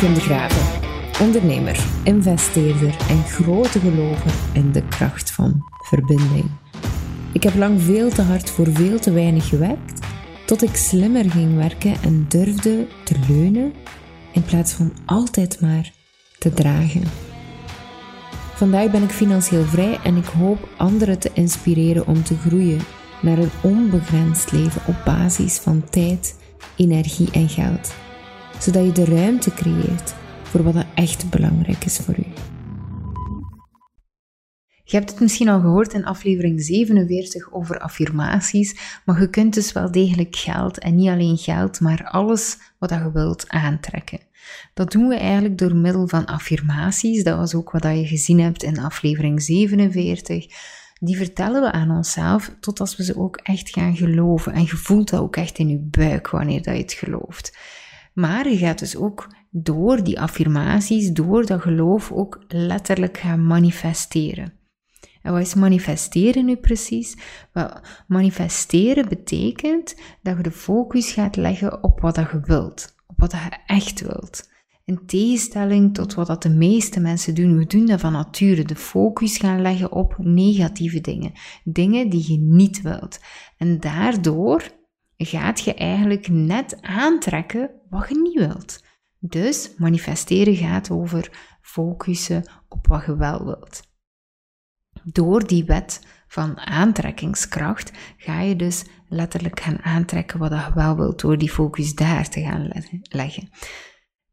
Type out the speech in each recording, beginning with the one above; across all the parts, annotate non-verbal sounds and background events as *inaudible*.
Kim de Graven, ondernemer, investeerder en grote gelover in de kracht van verbinding. Ik heb lang veel te hard voor veel te weinig gewerkt, tot ik slimmer ging werken en durfde te leunen in plaats van altijd maar te dragen. Vandaag ben ik financieel vrij en ik hoop anderen te inspireren om te groeien naar een onbegrensd leven op basis van tijd, energie en geld, zodat je de ruimte creëert voor wat er echt belangrijk is voor u. Je hebt het misschien al gehoord in aflevering 47 over affirmaties, maar je kunt dus wel degelijk geld en niet alleen geld, maar alles wat je wilt aantrekken. Dat doen we eigenlijk door middel van affirmaties. Dat was ook wat je gezien hebt in aflevering 47. Die vertellen we aan onszelf tot als we ze ook echt gaan geloven. En je voelt dat ook echt in je buik wanneer dat je het gelooft. Maar je gaat dus ook door die affirmaties, door dat geloof ook letterlijk gaan manifesteren. En wat is manifesteren nu precies? Wel, manifesteren betekent dat je de focus gaat leggen op wat je wilt, op wat je echt wilt. In tegenstelling tot wat dat de meeste mensen doen, we doen dat van nature, de focus gaan leggen op negatieve dingen, dingen die je niet wilt. En daardoor gaat je eigenlijk net aantrekken wat je niet wilt. Dus manifesteren gaat over focussen op wat je wel wilt. Door die wet van aantrekkingskracht ga je dus letterlijk gaan aantrekken wat je wel wilt door die focus daar te gaan leggen.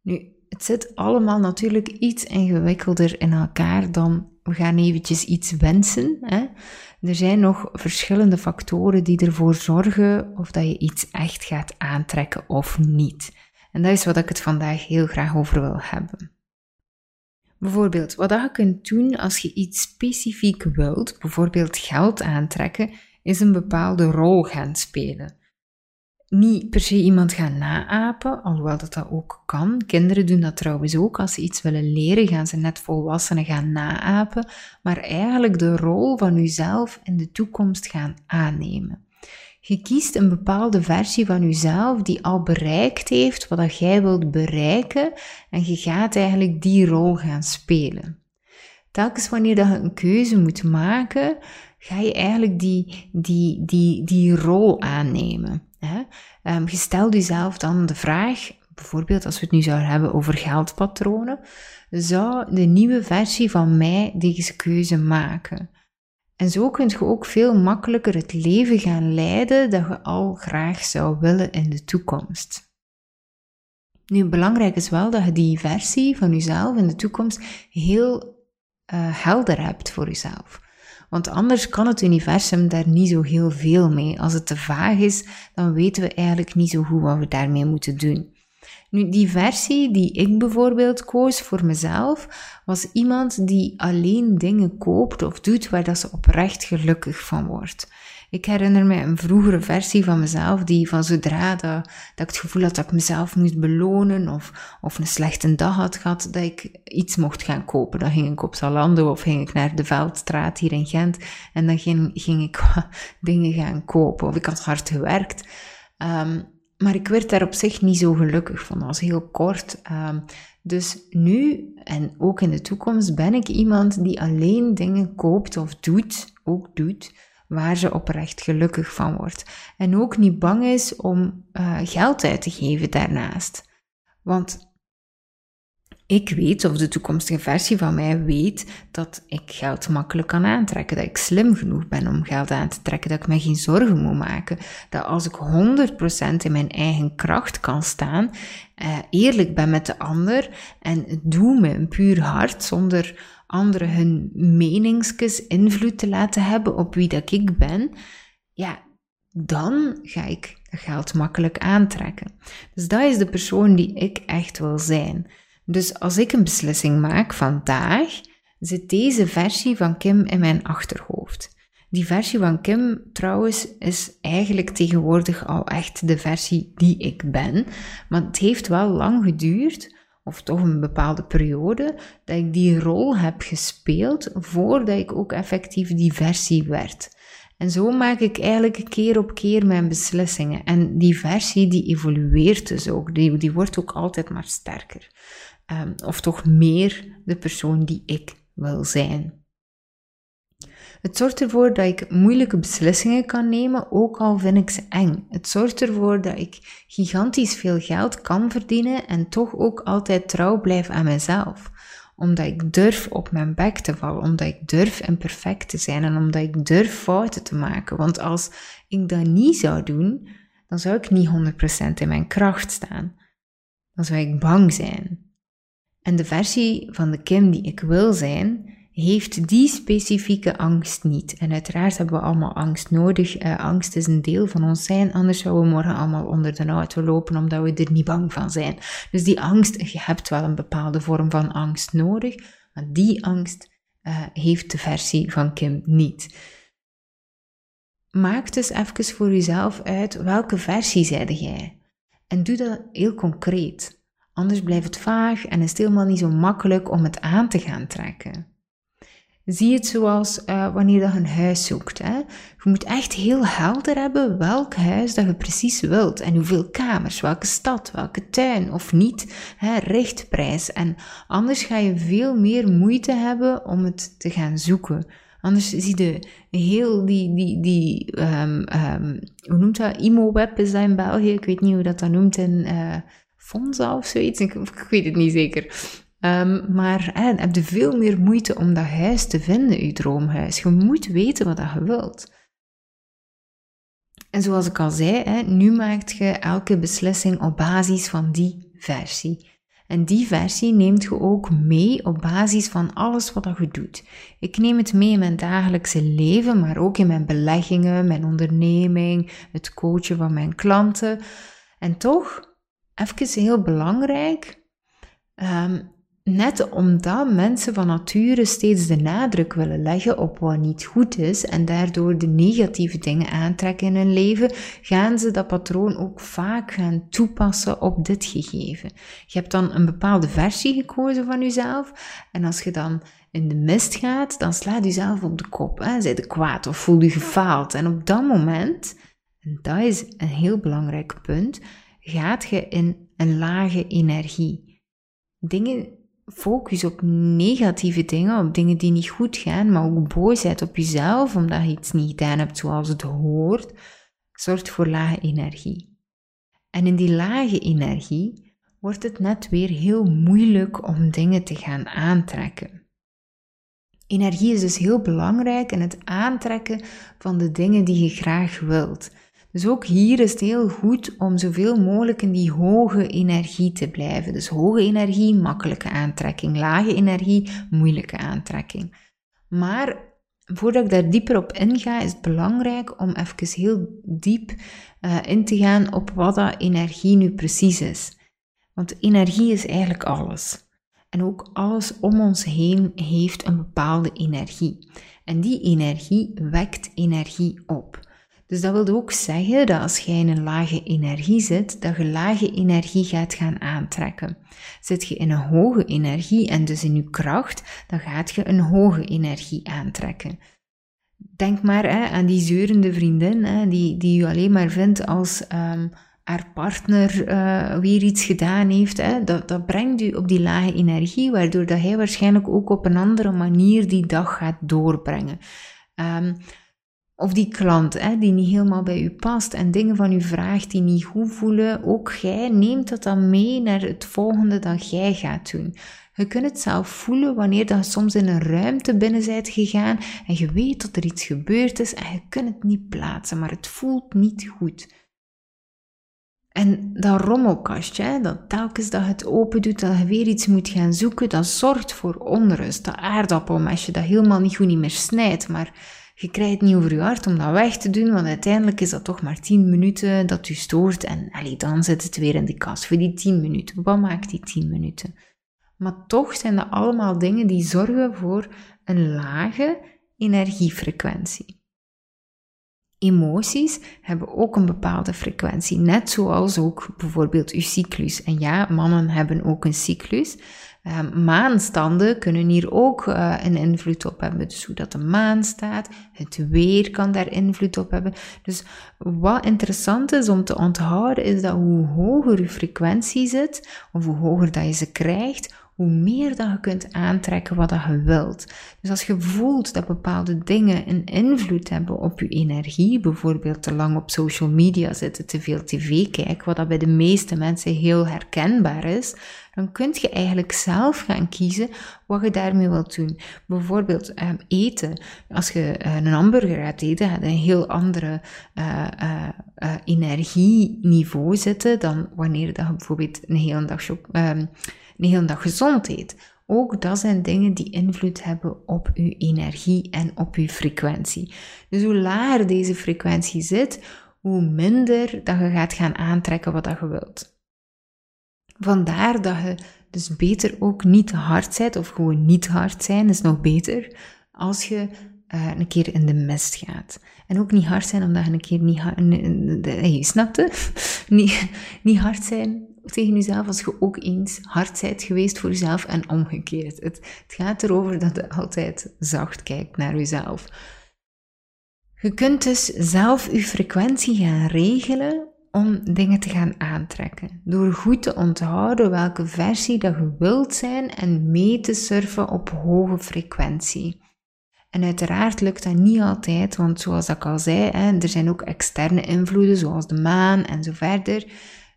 Nu, het zit allemaal natuurlijk iets ingewikkelder in elkaar dan we gaan eventjes iets wensen. Hè? Er zijn nog verschillende factoren die ervoor zorgen of dat je iets echt gaat aantrekken of niet. En dat is wat ik het vandaag heel graag over wil hebben. Bijvoorbeeld, wat je kunt doen als je iets specifiek wilt, bijvoorbeeld geld aantrekken, is een bepaalde rol gaan spelen. Niet per se iemand gaan naapen, alhoewel dat dat ook kan. Kinderen doen dat trouwens ook. Als ze iets willen leren, gaan ze net volwassenen gaan naapen, maar eigenlijk de rol van jezelf in de toekomst gaan aannemen. Je kiest een bepaalde versie van jezelf die al bereikt heeft wat jij wilt bereiken en je gaat eigenlijk die rol gaan spelen. Telkens wanneer je een keuze moet maken, ga je eigenlijk die, die, die, die rol aannemen. Je stelt jezelf dan de vraag, bijvoorbeeld als we het nu zouden hebben over geldpatronen, zou de nieuwe versie van mij deze keuze maken? En zo kun je ook veel makkelijker het leven gaan leiden dat je al graag zou willen in de toekomst. Nu, belangrijk is wel dat je die versie van jezelf in de toekomst heel uh, helder hebt voor jezelf. Want anders kan het universum daar niet zo heel veel mee. Als het te vaag is, dan weten we eigenlijk niet zo goed wat we daarmee moeten doen. Nu, die versie die ik bijvoorbeeld koos voor mezelf, was iemand die alleen dingen koopt of doet waar dat ze oprecht gelukkig van wordt. Ik herinner me een vroegere versie van mezelf die van zodra dat, ik het gevoel had dat ik mezelf moest belonen of, of een slechte dag had gehad, dat ik iets mocht gaan kopen. Dan ging ik op Zalando of ging ik naar de Veldstraat hier in Gent en dan ging, ging ik *laughs* dingen gaan kopen. Of ik had hard gewerkt. Um, maar ik werd daar op zich niet zo gelukkig van. Dat was heel kort. Ehm, dus nu en ook in de toekomst ben ik iemand die alleen dingen koopt of doet, ook doet, waar ze oprecht gelukkig van wordt. En ook niet bang is om uh, geld uit te geven daarnaast. Want ik weet, of de toekomstige versie van mij weet, dat ik geld makkelijk kan aantrekken. Dat ik slim genoeg ben om geld aan te trekken. Dat ik me geen zorgen moet maken. Dat als ik 100% in mijn eigen kracht kan staan, eh, eerlijk ben met de ander en doe met een puur hart, zonder anderen hun meningskes invloed te laten hebben op wie dat ik ben, ja, dan ga ik geld makkelijk aantrekken. Dus dat is de persoon die ik echt wil zijn. Dus als ik een beslissing maak vandaag, zit deze versie van Kim in mijn achterhoofd. Die versie van Kim trouwens is eigenlijk tegenwoordig al echt de versie die ik ben, maar het heeft wel lang geduurd, of toch een bepaalde periode, dat ik die rol heb gespeeld voordat ik ook effectief die versie werd. En zo maak ik eigenlijk keer op keer mijn beslissingen. En die versie die evolueert dus ook, die, die wordt ook altijd maar sterker. Ehm, of toch meer de persoon die ik wil zijn. Het zorgt ervoor dat ik moeilijke beslissingen kan nemen, ook al vind ik ze eng. Het zorgt ervoor dat ik gigantisch veel geld kan verdienen en toch ook altijd trouw blijf aan mezelf. Omdat ik durf op mijn bek te vallen, omdat ik durf imperfect te zijn en omdat ik durf fouten te maken. Want als ik dat niet zou doen, dan zou ik niet 100% in mijn kracht staan. Dan zou ik bang zijn. En de versie van de Kim die ik wil zijn, heeft die specifieke angst niet. En uiteraard hebben we allemaal angst nodig. Uh, angst is een deel van ons zijn, anders zouden we morgen allemaal onder de auto lopen omdat we er niet bang van zijn. Dus die angst, je hebt wel een bepaalde vorm van angst nodig, maar die angst uh, heeft de versie van Kim niet. Maak dus even voor jezelf uit welke versie zijde jij. En doe dat heel concreet. Anders blijft het vaag en is het helemaal niet zo makkelijk om het aan te gaan trekken. Zie het zoals uh, wanneer je een huis zoekt. Hè? Je moet echt heel helder hebben welk huis dat je precies wilt. En hoeveel kamers, welke stad, welke tuin of niet. Hè? Richtprijs. En anders ga je veel meer moeite hebben om het te gaan zoeken. Anders zie je heel die, die, die um, um, hoe noemt dat? Imo-web is dat in België. Ik weet niet hoe dat dat noemt in uh, Fonza of zoiets. Ik weet het niet zeker. Um, maar hè, heb je veel meer moeite om dat huis te vinden, je droomhuis. Je moet weten wat je wilt. En zoals ik al zei, hè, nu maakt je elke beslissing op basis van die versie. En die versie neemt je ook mee op basis van alles wat je doet. Ik neem het mee in mijn dagelijkse leven, maar ook in mijn beleggingen, mijn onderneming, het coachen van mijn klanten. En toch, even heel belangrijk, um, Net omdat mensen van nature steeds de nadruk willen leggen op wat niet goed is en daardoor de negatieve dingen aantrekken in hun leven, gaan ze dat patroon ook vaak gaan toepassen op dit gegeven. Je hebt dan een bepaalde versie gekozen van jezelf en als je dan in de mist gaat, dan slaat je zelf op de kop. Hè? Zij kwaad of voel je gefaald. En op dat moment, en dat is een heel belangrijk punt, gaat je in een lage energie. Dingen focus op negatieve dingen, op dingen die niet goed gaan, maar ook boosheid op jezelf omdat je iets niet gedaan hebt zoals het hoort, zorgt voor lage energie. En in die lage energie wordt het net weer heel moeilijk om dingen te gaan aantrekken. Energie is dus heel belangrijk in het aantrekken van de dingen die je graag wilt. Dus ook hier is het heel goed om zoveel mogelijk in die hoge energie te blijven. Dus hoge energie, makkelijke aantrekking. Lage energie, moeilijke aantrekking. Maar voordat ik daar dieper op inga, is het belangrijk om even heel diep uh, in te gaan op wat dat energie nu precies is. Want energie is eigenlijk alles. En ook alles om ons heen heeft een bepaalde energie. En die energie wekt energie op. Dus dat wil ook zeggen dat als jij in een lage energie zit, dat je lage energie gaat gaan aantrekken. Zit je in een hoge energie en dus in je kracht, dan gaat je een hoge energie aantrekken. Denk maar hè, aan die zeurende vriendin, hè, die, die je alleen maar vindt als um, haar partner uh, weer iets gedaan heeft. Hè. Dat, dat brengt u op die lage energie, waardoor dat hij waarschijnlijk ook op een andere manier die dag gaat doorbrengen. Um, of die klant hè, die niet helemaal bij u past en dingen van u vraagt die niet goed voelen, ook jij neemt dat dan mee naar het volgende dat jij gaat doen. Je kunt het zelf voelen wanneer je soms in een ruimte binnen bent gegaan en je weet dat er iets gebeurd is en je kunt het niet plaatsen, maar het voelt niet goed. En dat rommelkastje, dat telkens dat je het open doet, dat je weer iets moet gaan zoeken, dat zorgt voor onrust. Dat aardappelmesje dat helemaal niet goed niet meer snijdt, maar je krijgt niet over je hart om dat weg te doen, want uiteindelijk is dat toch maar 10 minuten dat u stoort en allee, dan zit het weer in de kast voor die 10 minuten. Wat maakt die 10 minuten? Maar toch zijn dat allemaal dingen die zorgen voor een lage energiefrequentie. Emoties hebben ook een bepaalde frequentie, net zoals ook bijvoorbeeld uw cyclus. En ja, mannen hebben ook een cyclus. Um, maanstanden kunnen hier ook uh, een invloed op hebben. Dus hoe dat de maan staat, het weer kan daar invloed op hebben. Dus wat interessant is om te onthouden, is dat hoe hoger je frequentie zit, of hoe hoger dat je ze krijgt, hoe meer dat je kunt aantrekken wat dat je wilt. Dus als je voelt dat bepaalde dingen een invloed hebben op je energie, bijvoorbeeld te lang op social media zitten, te veel tv kijken, wat dat bij de meeste mensen heel herkenbaar is, dan kun je eigenlijk zelf gaan kiezen wat je daarmee wilt doen. Bijvoorbeeld um, eten. Als je uh, een hamburger gaat eten, gaat een heel andere uh, uh, energieniveau zitten dan wanneer je bijvoorbeeld een hele dag, um, een hele dag gezond eet. Ook dat zijn dingen die invloed hebben op uw energie en op uw frequentie. Dus hoe lager deze frequentie zit, hoe minder dat je gaat gaan aantrekken wat dat je wilt. Vandaar dat je dus beter ook niet hard bent, of gewoon niet hard zijn is nog beter, als je uh, een keer in de mist gaat. En ook niet hard zijn omdat je een keer niet hard... Je snapt het? *laughs* niet, niet hard zijn tegen jezelf als je ook eens hard bent geweest voor jezelf en omgekeerd. Het, het gaat erover dat je altijd zacht kijkt naar jezelf. Je kunt dus zelf je frequentie gaan regelen om dingen te gaan aantrekken. Door goed te onthouden welke versie dat je wilt zijn en mee te surfen op hoge frequentie. En uiteraard lukt dat niet altijd, want zoals ik al zei, er zijn ook externe invloeden zoals de maan en zo verder.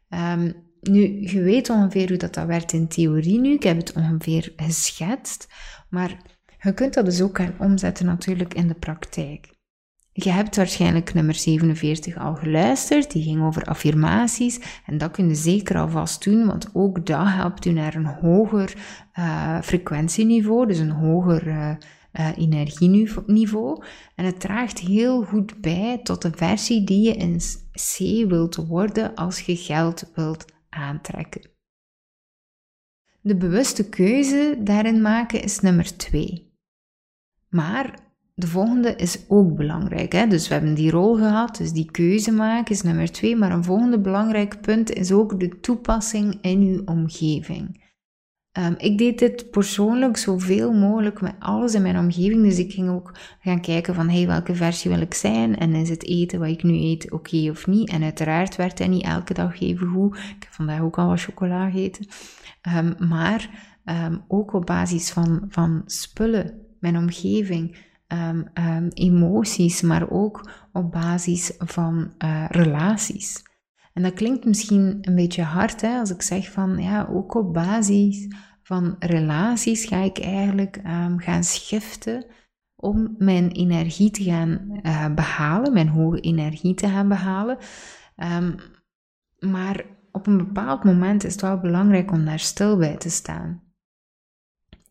Um, nu, je weet ongeveer hoe dat, dat werkt in theorie nu. Ik heb het ongeveer geschetst. Maar je kunt dat dus ook gaan omzetten natuurlijk in de praktijk. Je hebt waarschijnlijk nummer 47 al geluisterd, die ging over affirmaties. En dat kun je zeker alvast doen, want ook dat helpt u naar een hoger uh, frequentieniveau, dus een hoger uh, uh, energieniveau. En het draagt heel goed bij tot de versie die je in C wilt worden als je geld wilt aantrekken. De bewuste keuze daarin maken is nummer 2. Maar de volgende is ook belangrijk. Hè? Dus we hebben die rol gehad, dus die keuze maken is nummer twee. Maar een volgende belangrijk punt is ook de toepassing in uw omgeving. Um, ik deed dit persoonlijk zoveel mogelijk met alles in mijn omgeving. Dus ik ging ook gaan kijken van, hey, welke versie wil ik zijn? En is het eten wat ik nu eet oké of niet? En uiteraard werd hij niet elke dag even goed. Ik heb vandaag ook al wat chocola gegeten. Um, maar um, ook op basis van, van spullen, mijn omgeving emoties, maar ook op basis van uh, relaties. En dat klinkt misschien een beetje hard hè, als ik zeg van ja, ook op basis van relaties ga ik eigenlijk um, gaan schiften om mijn energie te gaan uh, behalen, mijn hoge energie te gaan behalen. maar op een bepaald moment is het wel belangrijk om daar stil bij te staan.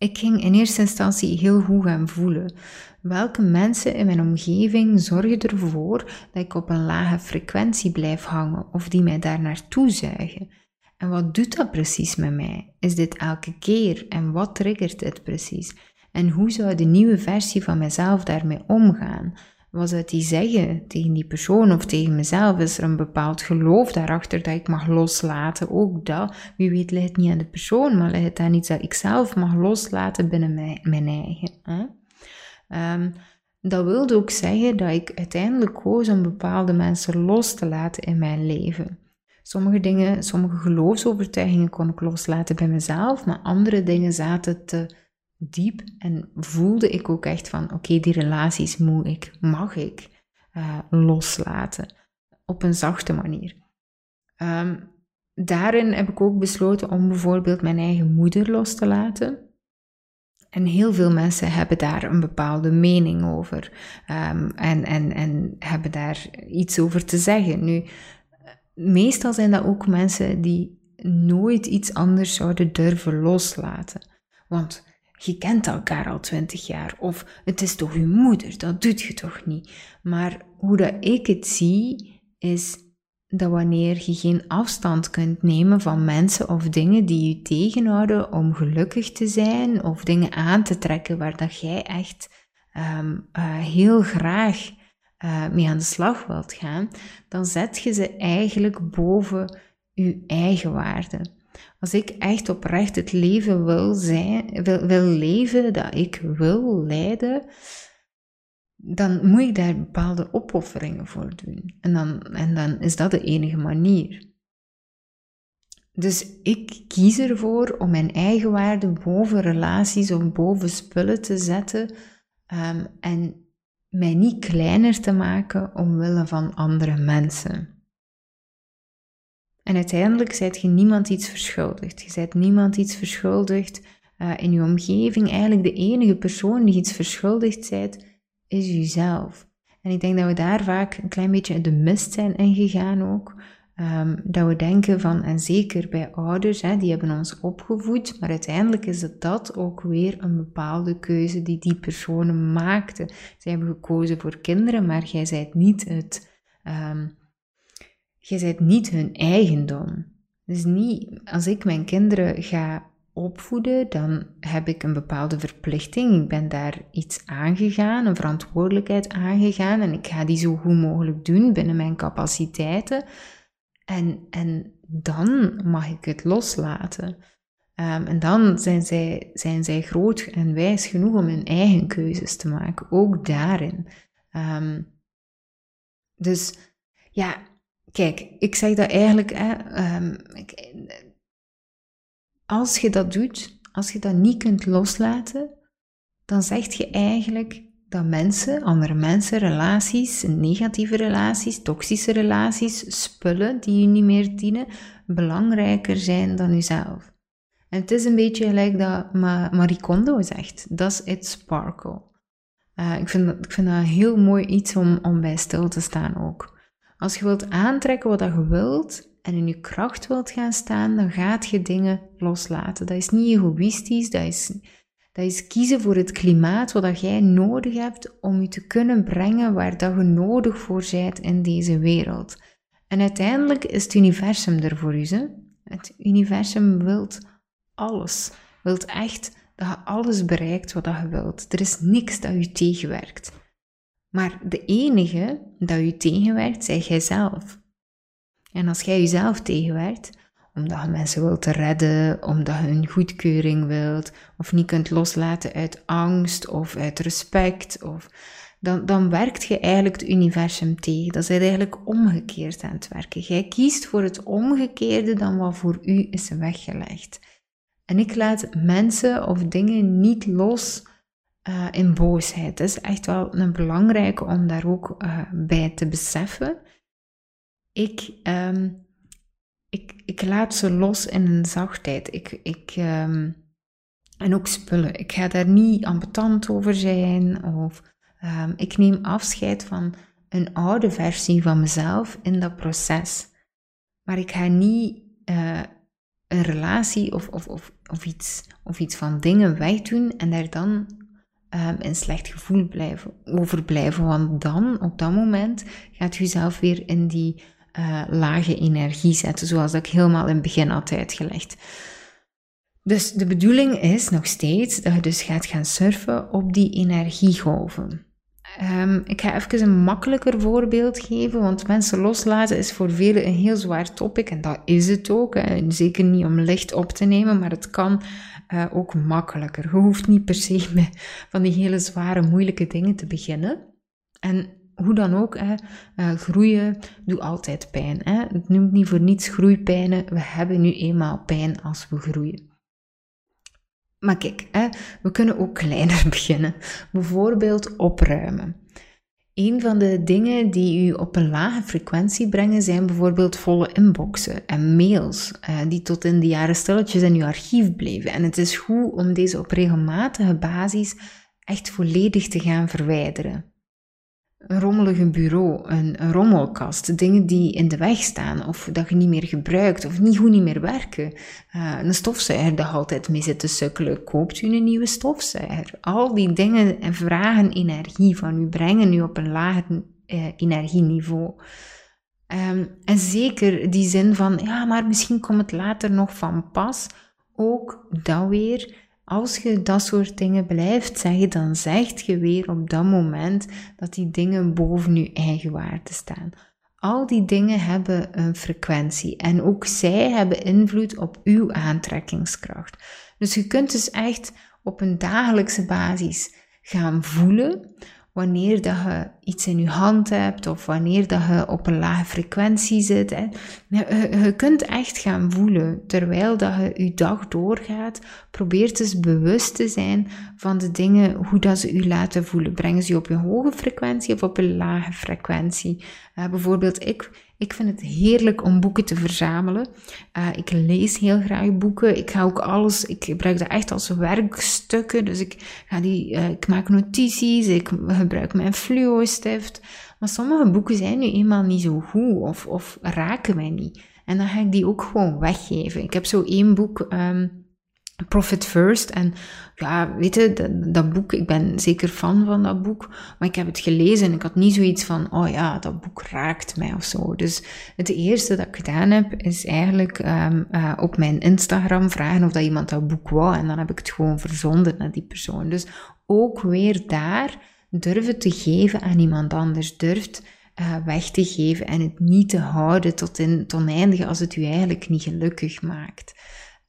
Ik ging in eerste instantie heel goed gaan voelen. Welke mensen in mijn omgeving zorgen ervoor dat ik op een lage frequentie blijf hangen of die mij daar naartoe zuigen? En wat doet dat precies met mij? Is dit elke keer en wat triggert dit precies? En hoe zou de nieuwe versie van mezelf daarmee omgaan? Wat zou die zeggen tegen die persoon of tegen mezelf? Is er een bepaald geloof daarachter dat ik mag loslaten? Ook dat, wie weet, ligt niet aan de persoon, maar ligt het aan iets dat ik zelf mag loslaten binnen mijn, mijn eigen. Hè? Um, dat wilde ook zeggen dat ik uiteindelijk koos om bepaalde mensen los te laten in mijn leven. Sommige dingen, sommige geloofsovertuigingen kon ik loslaten bij mezelf, maar andere dingen zaten te diep en voelde ik ook echt van: oké, die relaties moet ik, mag ik uh, loslaten op een zachte manier. Um, daarin heb ik ook besloten om bijvoorbeeld mijn eigen moeder los te laten. En heel veel mensen hebben daar een bepaalde mening over um, en, en, en hebben daar iets over te zeggen. Nu, meestal zijn dat ook mensen die nooit iets anders zouden durven loslaten. Want je kent elkaar al twintig jaar, of het is toch je moeder, dat doet je toch niet. Maar hoe dat ik het zie, is dat wanneer je geen afstand kunt nemen van mensen of dingen die je tegenhouden om gelukkig te zijn of dingen aan te trekken waar dat jij echt um, uh, heel graag uh, mee aan de slag wilt gaan, dan zet je ze eigenlijk boven je eigen waarde. Als ik echt oprecht het leven wil, zijn, wil, wil leven dat ik wil leiden, dan moet ik daar bepaalde opofferingen voor doen. En dan, en dan is dat de enige manier. Dus ik kies ervoor om mijn eigen waarde boven relaties of boven spullen te zetten um, en mij niet kleiner te maken omwille van andere mensen. En uiteindelijk zijt je niemand iets verschuldigd. Je zijt niemand iets verschuldigd uh, in je omgeving. Eigenlijk de enige persoon die iets verschuldigd zijt, is jezelf. En ik denk dat we daar vaak een klein beetje in de mist zijn ingegaan ook. Um, dat we denken van, en zeker bij ouders, hè, die hebben ons opgevoed, maar uiteindelijk is het dat ook weer een bepaalde keuze die die personen maakten. Zij hebben gekozen voor kinderen, maar jij zijt niet het, um, jij zijt niet hun eigendom. Dus niet, als ik mijn kinderen ga opvoeden, dan heb ik een bepaalde verplichting. Ik ben daar iets aangegaan, een verantwoordelijkheid aangegaan en ik ga die zo goed mogelijk doen binnen mijn capaciteiten. En, en dan mag ik het loslaten. Um, en dan zijn zij, zijn zij groot en wijs genoeg om hun eigen keuzes te maken, ook daarin. Um, dus ja, kijk, ik zeg dat eigenlijk, hè, um, ik, als je dat doet, als je dat niet kunt loslaten, dan zeg je eigenlijk dat mensen, andere mensen, relaties, negatieve relaties, toxische relaties, spullen die je niet meer dienen, belangrijker zijn dan jezelf. En het is een beetje gelijk dat Marie Kondo zegt, does it sparkle? Uh, ik, vind dat, ik vind dat een heel mooi iets om, om bij stil te staan ook. Als je wilt aantrekken wat je wilt en in je kracht wilt gaan staan, dan gaat je dingen loslaten. Dat is niet egoïstisch, dat is dat is kiezen voor het klimaat wat jij nodig hebt om je te kunnen brengen waar dat je nodig voor bent in deze wereld. En uiteindelijk is het universum er voor u. Het universum wilt alles. Wilt echt dat je alles bereikt wat je wilt. Er is niks dat je tegenwerkt. Maar de enige dat je tegenwerkt, zeg jijzelf. En als jij jezelf tegenwerkt, omdat je mensen wilt redden, omdat je een goedkeuring wilt, of niet kunt loslaten uit angst of uit respect, of, dan, dan werkt je eigenlijk het universum tegen. Dat is eigenlijk omgekeerd aan het werken. Jij kiest voor het omgekeerde dan wat voor u is weggelegd. En ik laat mensen of dingen niet los uh, in boosheid. Dat is echt wel een belangrijke om daar ook uh, bij te beseffen. Ik um, ik, ik laat ze los in een zachtheid. Ik, ik, um, en ook spullen. Ik ga daar niet ambetant over zijn. Of um, ik neem afscheid van een oude versie van mezelf in dat proces. Maar ik ga niet uh, een relatie of, of, of, of, iets, of iets van dingen wegdoen en daar dan um, in slecht gevoel blijven, overblijven. Want dan, op dat moment, gaat u zelf weer in die uh, lage energie zetten, zoals ik helemaal in het begin had uitgelegd. Dus de bedoeling is nog steeds dat je dus gaat gaan surfen op die energiegolven. Um, ik ga even een makkelijker voorbeeld geven, want mensen loslaten is voor velen een heel zwaar topic en dat is het ook. Hè. Zeker niet om licht op te nemen, maar het kan uh, ook makkelijker. Je hoeft niet per se met van die hele zware, moeilijke dingen te beginnen. En hoe dan ook, hè, uh, groeien doet altijd pijn. Hè. Het noemt niet voor niets groeipijnen. We hebben nu eenmaal pijn als we groeien. Maar kijk, hè, we kunnen ook kleiner *laughs* beginnen. Bijvoorbeeld opruimen. Een van de dingen die u op een lage frequentie brengen zijn bijvoorbeeld volle inboxen en mails eh, die tot in de jaren stilletjes in uw archief bleven. En het is goed om deze op regelmatige basis echt volledig te gaan verwijderen rommelige bureau, een, een, rommelkast, dingen die in de weg staan of dat je niet meer gebruikt of niet goed niet meer werken. Uh, een stofzuiger dat altijd mee zit te sukkelen, koopt u een nieuwe stofzuiger. Al die dingen vragen energie van u, brengen u op een lager uh, energieniveau. Um, en zeker die zin van, ja, maar misschien komt het later nog van pas. Ook dat weer als je dat soort dingen blijft zeggen, dan zegt je weer op dat moment dat die dingen boven je eigen waarde staan. Al die dingen hebben een frequentie en ook zij hebben invloed op uw aantrekkingskracht. Dus je kunt dus echt op een dagelijkse basis gaan voelen wanneer dat je iets in je hand hebt of wanneer dat je op een lage frequentie zit. Hè. Je, kunt echt gaan voelen terwijl dat je je dag doorgaat. Probeer dus bewust te zijn van de dingen, hoe dat ze je laten voelen. Brengen ze je op een hoge frequentie of op een lage frequentie? Uh, bijvoorbeeld, ik ik vind het heerlijk om boeken te verzamelen. Uh, ik lees heel graag boeken. Ik ga ook alles, ik gebruik dat echt als werkstukken. Dus ik, ga die, uh, ik maak notities, ik gebruik mijn fluo-stift. Maar sommige boeken zijn nu eenmaal niet zo goed of, of raken mij niet. En dan ga ik die ook gewoon weggeven. Ik heb zo één boek. Um, Profit First. En ja, weet je, dat, boek, ik ben zeker fan van dat boek, maar ik heb het gelezen en ik had niet zoiets van, oh ja, dat boek raakt mij of zo. Dus het eerste dat ik gedaan heb, is eigenlijk um, uh, op mijn Instagram vragen of dat iemand dat boek wou. En dan heb ik het gewoon verzonden naar die persoon. Dus ook weer daar durven te geven aan iemand anders, durft uh, weg te geven en het niet te houden tot, in, tot eindigen als het u eigenlijk niet gelukkig maakt.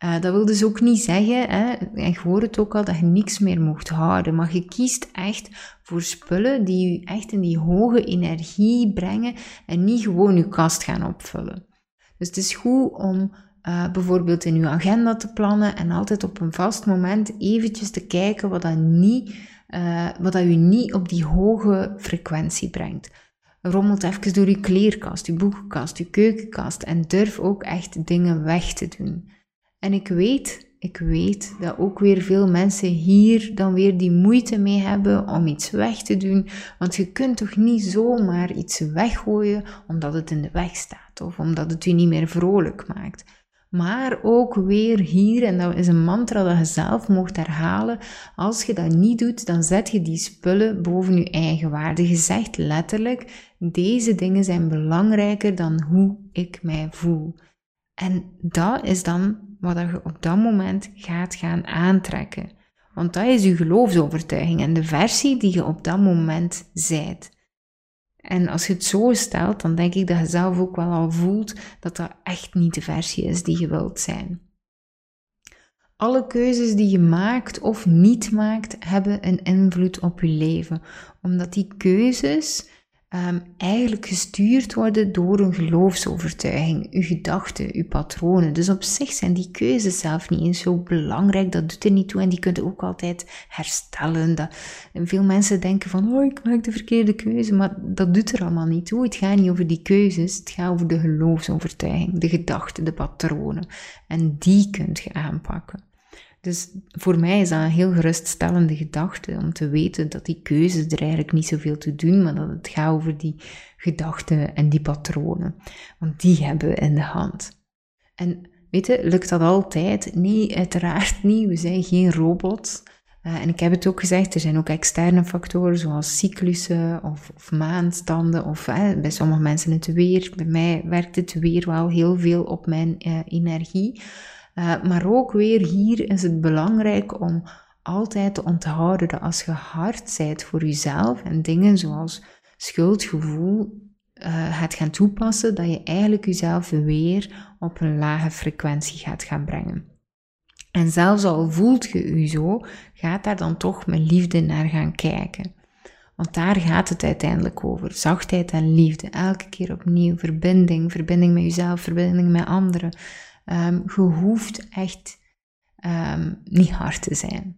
Uh, dat wil dus ook niet zeggen, hè, en ik hoor het ook al, dat je niks meer mocht houden. Maar je kiest echt voor spullen die je echt in die hoge energie brengen en niet gewoon je kast gaan opvullen. Dus het is goed om uh, bijvoorbeeld in je agenda te plannen en altijd op een vast moment eventjes te kijken wat dat, niet, uh, wat dat je niet op die hoge frequentie brengt. Rommelt even door je kleerkast, je boekenkast, je keukenkast en durf ook echt dingen weg te doen. En ik weet, ik weet dat ook weer veel mensen hier dan weer die moeite mee hebben om iets weg te doen. Want je kunt toch niet zomaar iets weggooien omdat het in de weg staat of omdat het je niet meer vrolijk maakt. Maar ook weer hier, en dat is een mantra dat je zelf mocht herhalen, als je dat niet doet, dan zet je die spullen boven je eigen waarde. Je zegt letterlijk, deze dingen zijn belangrijker dan hoe ik mij voel. En dat is dan wat je op dat moment gaat gaan aantrekken. Want dat is je geloofsovertuiging en de versie die je op dat moment zijt. En als je het zo stelt, dan denk ik dat je zelf ook wel al voelt dat dat echt niet de versie is die je wilt zijn. Alle keuzes die je maakt of niet maakt, hebben een invloed op je leven, omdat die keuzes um, eigenlijk gestuurd worden door een geloofsovertuiging, uw gedachten, uw patronen. Dus op zich zijn die keuzes zelf niet eens zo belangrijk, dat doet er niet toe en die kunt ook altijd herstellen. Dat, veel mensen denken van, oh, ik maak de verkeerde keuze, maar dat doet er allemaal niet toe. Het gaat niet over die keuzes, het gaat over de geloofsovertuiging, de gedachten, de patronen. En die kunt je aanpakken. Dus voor mij is dat een heel geruststellende gedachte om te weten dat die keuzes er eigenlijk niet zoveel te doen, maar dat het gaat over die gedachten en die patronen. Want die hebben we in de hand. En weet je, lukt dat altijd? Nee, uiteraard niet. We zijn geen robots. Uh, en ik heb het ook gezegd, er zijn ook externe factoren zoals cyclussen of, of maanstanden of bij sommige mensen het weer. Bij mij werkt het weer wel heel veel op mijn uh, energie. Uh, maar ook weer hier is het belangrijk om altijd te onthouden dat als je hard zijt voor jezelf en dingen zoals schuldgevoel uh, gaat gaan toepassen, dat je eigenlijk jezelf weer op een lage frequentie gaat gaan brengen. En zelfs al voelt je je zo, gaat daar dan toch met liefde naar gaan kijken. Want daar gaat het uiteindelijk over. Zachtheid en liefde. Elke keer opnieuw. Verbinding. Verbinding met jezelf. Verbinding met anderen. Um, je hoeft echt um, niet hard te zijn.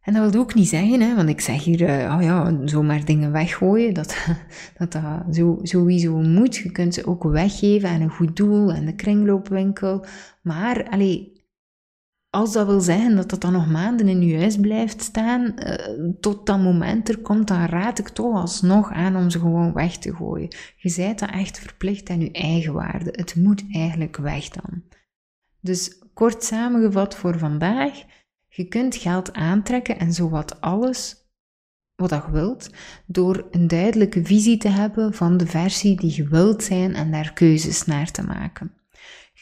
En dat wil ook niet zeggen, hè, want ik zeg hier, uh, oh ja, zomaar dingen weggooien, dat *laughs* dat, dat zo, sowieso moet. Je kunt ze ook weggeven aan een goed doel en de kringloopwinkel. Maar, allee, als dat wil zeggen dat dat dan nog maanden in je huis blijft staan, uh, tot dat moment er komt, dan raad ik toch alsnog aan om ze gewoon weg te gooien. Je zijt dan echt verplicht aan je eigen waarde. Het moet eigenlijk weg dan. Dus kort samengevat voor vandaag, je kunt geld aantrekken en zowat alles wat je wilt, door een duidelijke visie te hebben van de versie die je wilt zijn en daar keuzes naar te maken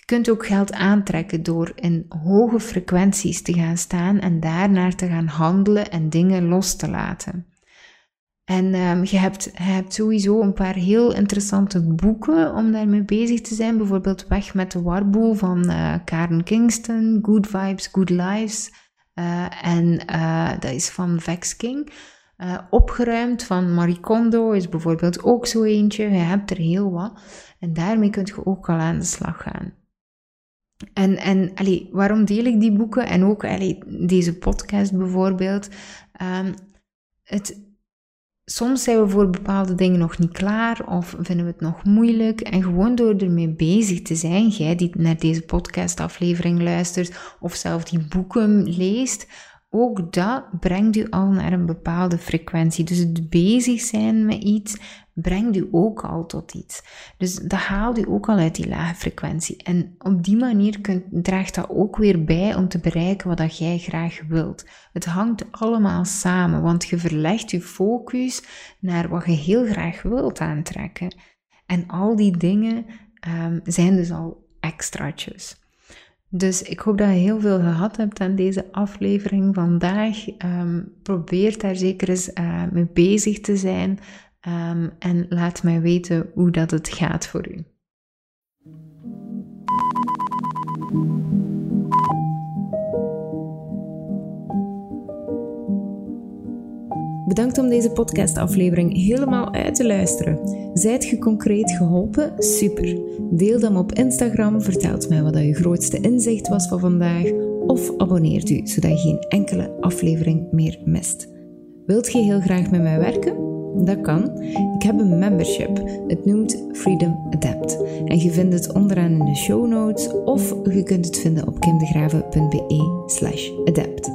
Je kunt ook geld aantrekken door in hoge frequenties te gaan staan en daarnaar te gaan handelen en dingen los te laten. En um, je, hebt, je hebt sowieso een paar heel interessante boeken om daarmee bezig te zijn. Bijvoorbeeld Weg met de Warboel van uh, Karen Kingston, Good Vibes, Good Lives. Uh, en uh, dat is van Vex King. opgeruimd van Marie Kondo is bijvoorbeeld ook zo eentje. Je hebt er heel wat. En daarmee kun je ook al aan de slag gaan. En, en allee, waarom deel ik die boeken en ook allee, deze podcast bijvoorbeeld? Um, het, soms zijn we voor bepaalde dingen nog niet klaar of vinden we het nog moeilijk. En gewoon door ermee bezig te zijn, jij die naar deze podcastaflevering luistert of zelf die boeken leest, ook dat brengt u al naar een bepaalde frequentie. Dus het bezig zijn met iets brengt u ook al tot iets. Dus dat haalt u ook al uit die lage frequentie. En op die manier kunt, draagt dat ook weer bij om te bereiken wat dat jij graag wilt. Het hangt allemaal samen, want je verlegt je focus naar wat je heel graag wilt aantrekken. En al die dingen um, zijn dus al extraatjes. Dus ik hoop dat je heel veel gehad hebt aan deze aflevering vandaag. Um, probeer daar zeker eens uh, mee bezig te zijn. Um, en laat mij weten hoe dat het gaat voor u. Bedankt om deze podcastaflevering helemaal uit te luisteren. Zijt je concreet geholpen? Super. Deel dan op Instagram, vertelt mij wat je grootste inzicht was van vandaag of abonneert u zodat je geen enkele aflevering meer mist. Wilt je heel graag met mij werken? Dat kan. Ik heb een membership. Het noemt Freedom Adapt. En je vindt het onderaan in de show notes of je kunt het vinden op kimdegraven.be slash adapt.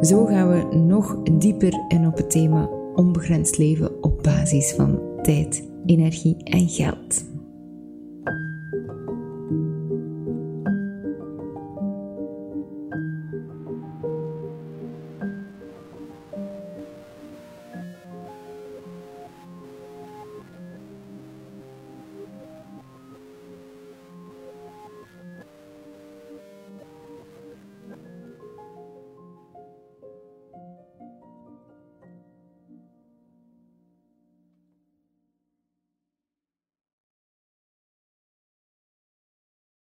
Zo gaan we nog dieper in op het thema onbegrensd leven op basis van tijd, energie en geld.